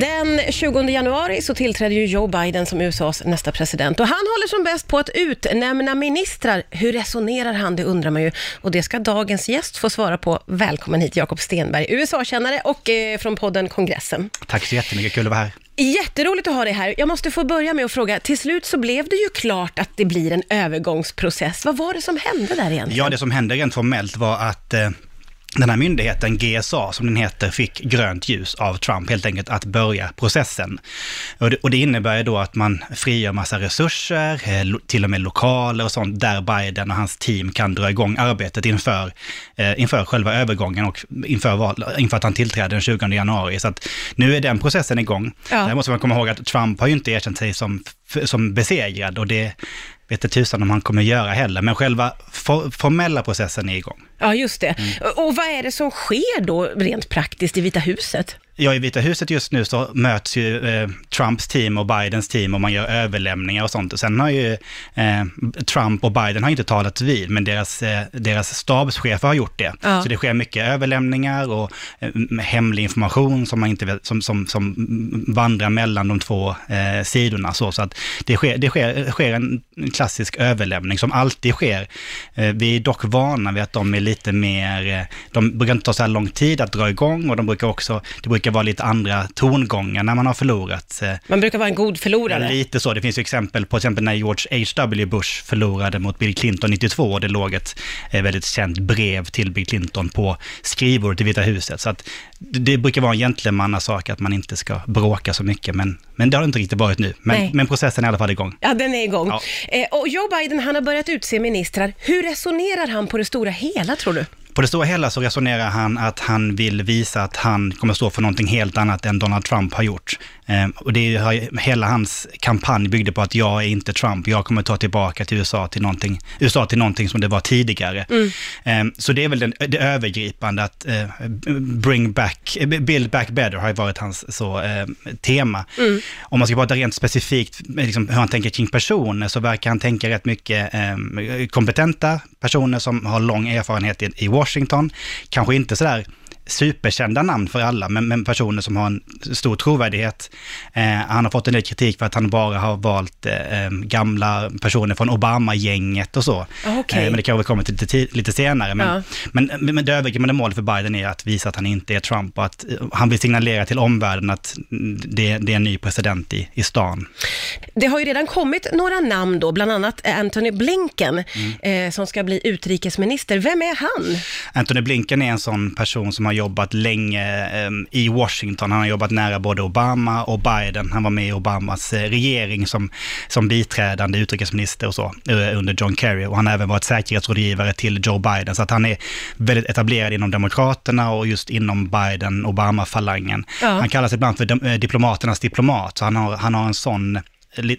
Den 20 januari så tillträdde ju Joe Biden som USAs nästa president och han håller som bäst på att utnämna ministrar. Hur resonerar han? Det undrar man ju och det ska dagens gäst få svara på. Välkommen hit Jakob Stenberg, USA-kännare och eh, från podden Kongressen. Tack så jättemycket, kul att vara här. Jätteroligt att ha dig här. Jag måste få börja med att fråga, till slut så blev det ju klart att det blir en övergångsprocess. Vad var det som hände där egentligen? Ja, det som hände rent formellt var att eh, den här myndigheten, GSA som den heter, fick grönt ljus av Trump helt enkelt att börja processen. Och det, och det innebär ju då att man frigör massa resurser, eh, till och med lokaler och sånt, där Biden och hans team kan dra igång arbetet inför, eh, inför själva övergången och inför, val, inför att han tillträder den 20 januari. Så att nu är den processen igång. Ja. Där måste man komma ihåg att Trump har ju inte erkänt sig som, som besegrad och det vet inte tusan om han kommer göra heller, men själva for, formella processen är igång. Ja, just det. Mm. Och vad är det som sker då rent praktiskt i Vita huset? Ja, i Vita huset just nu så möts ju eh, Trumps team och Bidens team och man gör överlämningar och sånt. Och sen har ju eh, Trump och Biden har inte talat vid, men deras, eh, deras stabschefer har gjort det. Ja. Så det sker mycket överlämningar och eh, hemlig information som, man inte som, som, som vandrar mellan de två eh, sidorna. Så, så att det, sker, det sker, sker en klassisk överlämning som alltid sker. Eh, vi är dock vana vid att de är lite mer, eh, de brukar inte ta så här lång tid att dra igång och de brukar också, det brukar vara lite andra tongångar när man har förlorat. Eh, man brukar vara en god förlorare. Lite så, det finns ju exempel på exempel när George H.W. Bush förlorade mot Bill Clinton 92 och det låg ett väldigt känt brev till Bill Clinton på skrivbordet i Vita huset. Så att det brukar vara en gentlemannasak att man inte ska bråka så mycket, men, men det har det inte riktigt varit nu. Men, men processen är i alla fall igång. Ja, den är igång. Ja. Eh, och Joe Biden, han har börjat utse ministrar. Hur resonerar han på det stora hela, tror du? På det stora hela så resonerar han att han vill visa att han kommer stå för någonting helt annat än Donald Trump har gjort. Eh, och det är, hela hans kampanj byggde på att jag är inte Trump, jag kommer ta tillbaka till USA till någonting, USA till någonting som det var tidigare. Mm. Eh, så det är väl den, det övergripande att eh, bring back, build back better har ju varit hans så, eh, tema. Mm. Om man ska prata rent specifikt liksom, hur han tänker kring personer så verkar han tänka rätt mycket kompetenta personer som har lång erfarenhet i, i Washington, kanske inte sådär superkända namn för alla, men, men personer som har en stor trovärdighet. Eh, han har fått en del kritik för att han bara har valt eh, eh gamla personer från Obama-gänget och så. Okay. Eh, men det kanske kommer till lite, lite senare. Men, ja. men, men det övergripande målet för Biden är att visa att han inte är Trump och att eh, han vill signalera till omvärlden att det, det är en ny president i, i stan. Det har ju redan kommit några namn då, bland annat Anthony Blinken, mm. eh, som ska bli utrikesminister. Vem är han? Anthony Blinken är en sån person som har jobbat länge eh, i Washington. Han har jobbat nära både Obama och Biden. Han var med i Obamas eh, regering som, som biträdande utrikesminister och så eh, under John Kerry. Och han har även varit säkerhetsrådgivare till Joe Biden. Så att han är väldigt etablerad inom Demokraterna och just inom Biden-Obama-falangen. Ja. Han kallas ibland för diplomaternas diplomat, så han har, han har en sån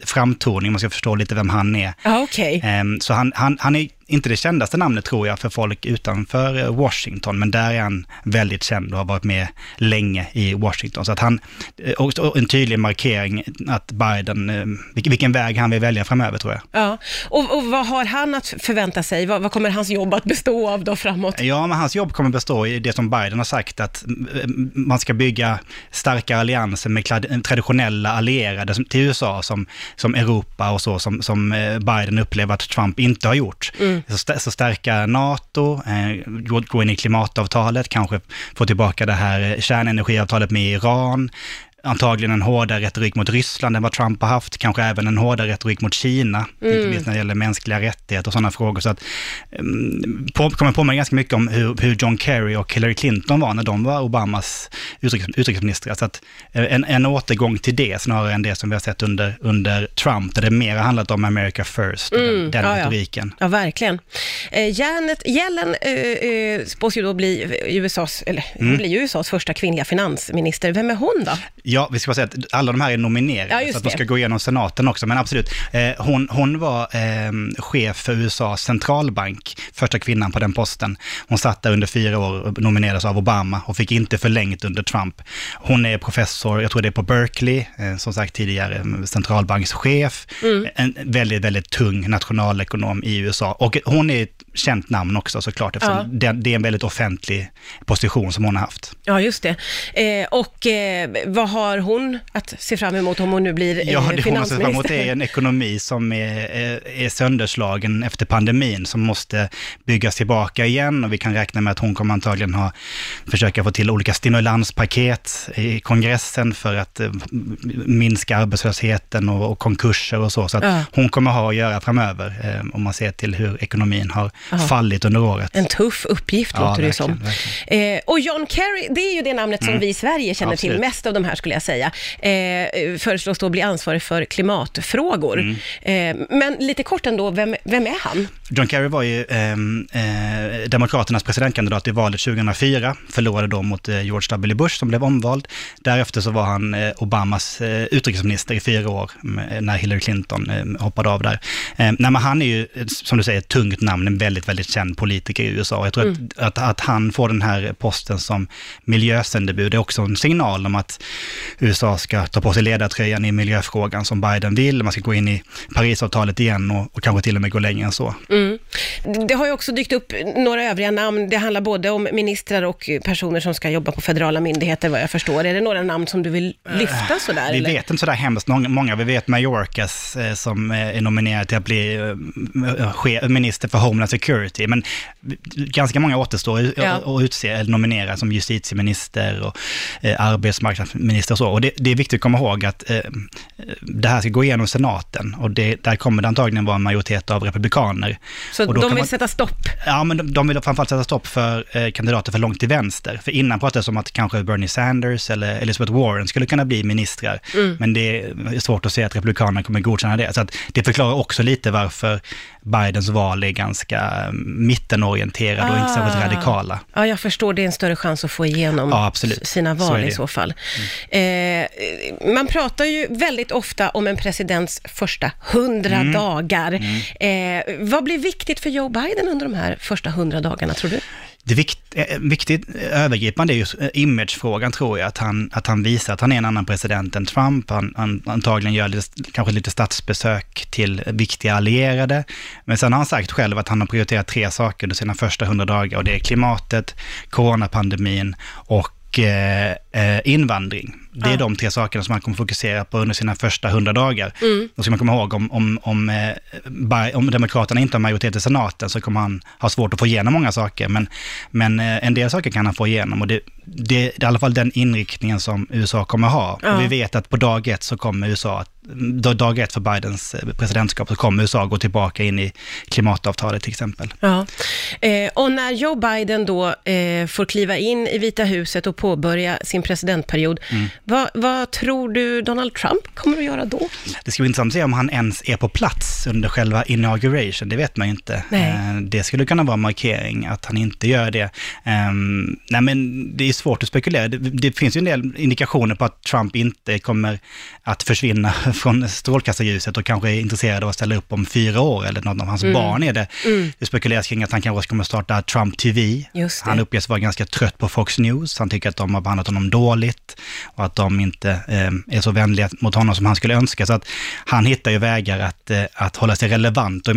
framtoning, man ska förstå lite vem han är. Ah, okay. Ehm, så han, han, han är inte det kändaste namnet tror jag för folk utanför eh, Washington, men där är han väldigt känd och har varit med länge i Washington. Så att han, eh, och en tydlig markering att Biden, eh, vilken väg han vill välja framöver tror jag. Ja, och, och vad har han att förvänta sig? Vad, vad, kommer hans jobb att bestå av då framåt? Ja, men hans jobb kommer bestå i det som Biden har sagt, att man ska bygga starka allianser med traditionella allierade till USA, som, som Europa och så, som, som Biden upplever att Trump inte har gjort. Mm. Så, stärka NATO, eh, gå in i klimatavtalet, kanske få tillbaka det här eh, kärnenergiavtalet med Iran, antagligen en hårdare retorik mot Ryssland än vad Trump har haft, kanske även en hårdare retorik mot Kina, mm. inte minst när det gäller mänskliga rättigheter och sådana frågor. Så att, um, på, kommer påminna ganska mycket om hur, hur, John Kerry och Hillary Clinton var när de var Obamas utrikes, utrikesministrar. Så att eh, en, en återgång till det snarare än det som vi har sett under, under Trump, där det mer har handlat om America first och mm. den, den ja, retoriken. Ja, ja verkligen. Eh, Janet Yellen eh, eh, spås ju då bli USAs, eller mm. blir USAs första kvinnliga finansminister. Vem är hon då? Ja, vi ska bara säga att alla de här är nominerade, ja, så att de ska gå igenom senaten också. Men absolut, eh, hon, hon var eh, chef för USAs centralbank, första kvinnan på den posten. Hon satt där under fyra år och nominerades av Obama och fick inte förlängt under Trump. Hon är professor, jag tror det är på Berkeley, eh, som sagt tidigare centralbankschef. Mm. En väldigt, väldigt tung nationalekonom i USA. Och hon är känt namn också såklart, eftersom ja. det, det, är en väldigt offentlig position som hon har haft. Ja, just det. Eh, och eh, vad har hon att se fram emot om hon nu blir eh, Ja, det hon måste fram emot finansminister? är en ekonomi som är, är, är sönderslagen efter pandemin, som måste byggas tillbaka igen och vi kan räkna med att hon kommer antagligen ha, försöka få till olika stimulanspaket i kongressen för att eh, minska arbetslösheten och, och konkurser och så. Så att Ja. hon kommer ha att göra framöver, eh, om man ser till hur ekonomin har Ja. fallit under året. En tuff uppgift Ja, låter det som. Eh, och John Kerry, det är ju det namnet som vi i Sverige känner till Absolut. mest av de här skulle jag säga. Eh, föreslås då bli ansvarig för klimatfrågor. Eh, men lite kort ändå, vem, vem är han? John Kerry var ju ehm, eh, Demokraternas presidentkandidat i valet 2004, förlorade då mot eh, George W. Bush som blev omvald. Därefter så var han eh, Obamas eh, utrikesminister i fyra år, mm, när Hillary Clinton hoppade av där. Eh, nej, men han är ju, som du säger, ett tungt namn, en väldigt, väldigt känd politiker i USA. Jag tror att, att, att han får den här posten som miljösändebud är också en signal om att USA ska ta på sig ledartröjan i miljöfrågan som Biden vill. Man ska gå in i Parisavtalet igen och, och kanske till och med gå längre än så. Mm. Det har ju också dykt upp några övriga namn. Det handlar både om ministrar och personer som ska jobba på federala myndigheter, vad jag förstår. Är det några namn som du vill lyfta sådär? Vi eller? vet inte sådär hemskt många, vi vet Mayorkas eh, som eh, är nominerad till att bli eh, minister för Homeland Security, men ganska många återstår att Ja. utse eller nominera som justitieminister och eh, arbetsmarknadsminister och så. Och det, det är viktigt att komma ihåg att eh, det här ska gå igenom senaten och det, där kommer det antagligen vara en majoritet av republikaner. Så de vill man- sätta stopp? Ja, men de, de vill framförallt sätta stopp för eh, kandidater för långt till vänster. För innan pratades det om att kanske Bernie Sanders eller Elizabeth Warren skulle kunna bli ministrar. Men det är svårt att se att republikanerna kommer godkänna det. Så att det förklarar också lite varför Bidens val är ganska mittenorienterade och inte särskilt Ah. radikala. Ja, jag förstår. Det är en större chans att få igenom Ja, sina Så val är i så fall. Eh, man pratar ju väldigt ofta om en presidents första hundra Mm. dagar. Eh, vad blir viktigt för Joe Biden under de här första hundra dagarna, tror du? Det vikt, eh, viktigt eh, övergripande är ju eh, imagefrågan tror jag, att han, att han visar att han är en annan president än Trump. Han, han antagligen gör lite, kanske lite statsbesök till viktiga allierade. Men sen har han sagt själv att han har prioriterat tre saker under sina första hundra dagar och det är klimatet, coronapandemin och eh, eh, invandring. Det är Ja. de tre sakerna som han kommer fokusera på under sina första hundra dagar. Mm. Då ska man komma ihåg, om, om, om, eh, om Demokraterna inte har majoritet i senaten så kommer han ha svårt att få igenom många saker. Men, men eh, en del saker kan han få igenom och det, det, är i alla fall den inriktningen som USA kommer ha. Ja. Och vi vet att på dag ett så kommer USA att dag ett för Bidens eh, presidentskap så kommer USA gå tillbaka in i klimatavtalet till exempel. Ja. Eh, och när Joe Biden då eh, får kliva in i Vita huset och påbörja sin presidentperiod, Mm vad, vad tror du Donald Trump kommer att göra då? Det ska bli intressant att se om han ens är på plats under själva inauguration, det vet man ju inte. Nej. Eh, Det skulle kunna vara en markering att han inte gör det. Ehm, nej men det är svårt att spekulera. Det, det finns ju en del indikationer på att Trump inte kommer att försvinna från strålkastarljuset och kanske är intresserad av att ställa upp om fyra år eller något av hans barn är det. Mm. Det spekuleras kring att han kanske kommer starta Trump TV. Han uppges vara ganska trött på Fox News. Han tycker att de har behandlat honom dåligt och att de inte eh, är så vänliga mot honom som han skulle önska. Så att han hittar ju vägar att, eh, att hålla sig relevant. Och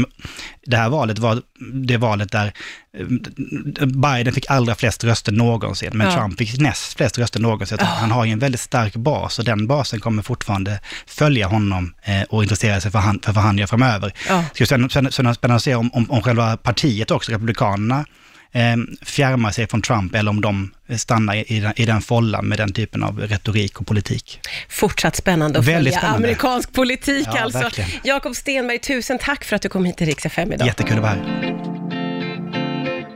det här valet var det valet där eh, Biden fick allra flest röster någonsin, men Ja. Trump fick näst flest röster någonsin. Så Ja. Han har ju en väldigt stark bas och den basen kommer fortfarande följa honom eh, och intressera sig för, han, för gör framöver. Ja. Bli spänn- spänn- spännande att se om, om, om själva partiet också, Republikanerna, eh, fjärmar sig från Trump eller om de stannar i, den, i den follan med den typen av retorik och politik. Fortsatt spännande att Väldigt följa spännande. amerikansk politik Ja, alltså. Jakob Stenberg, tusen tack för att du kom hit till Rix FM idag. Jättekul att vara här.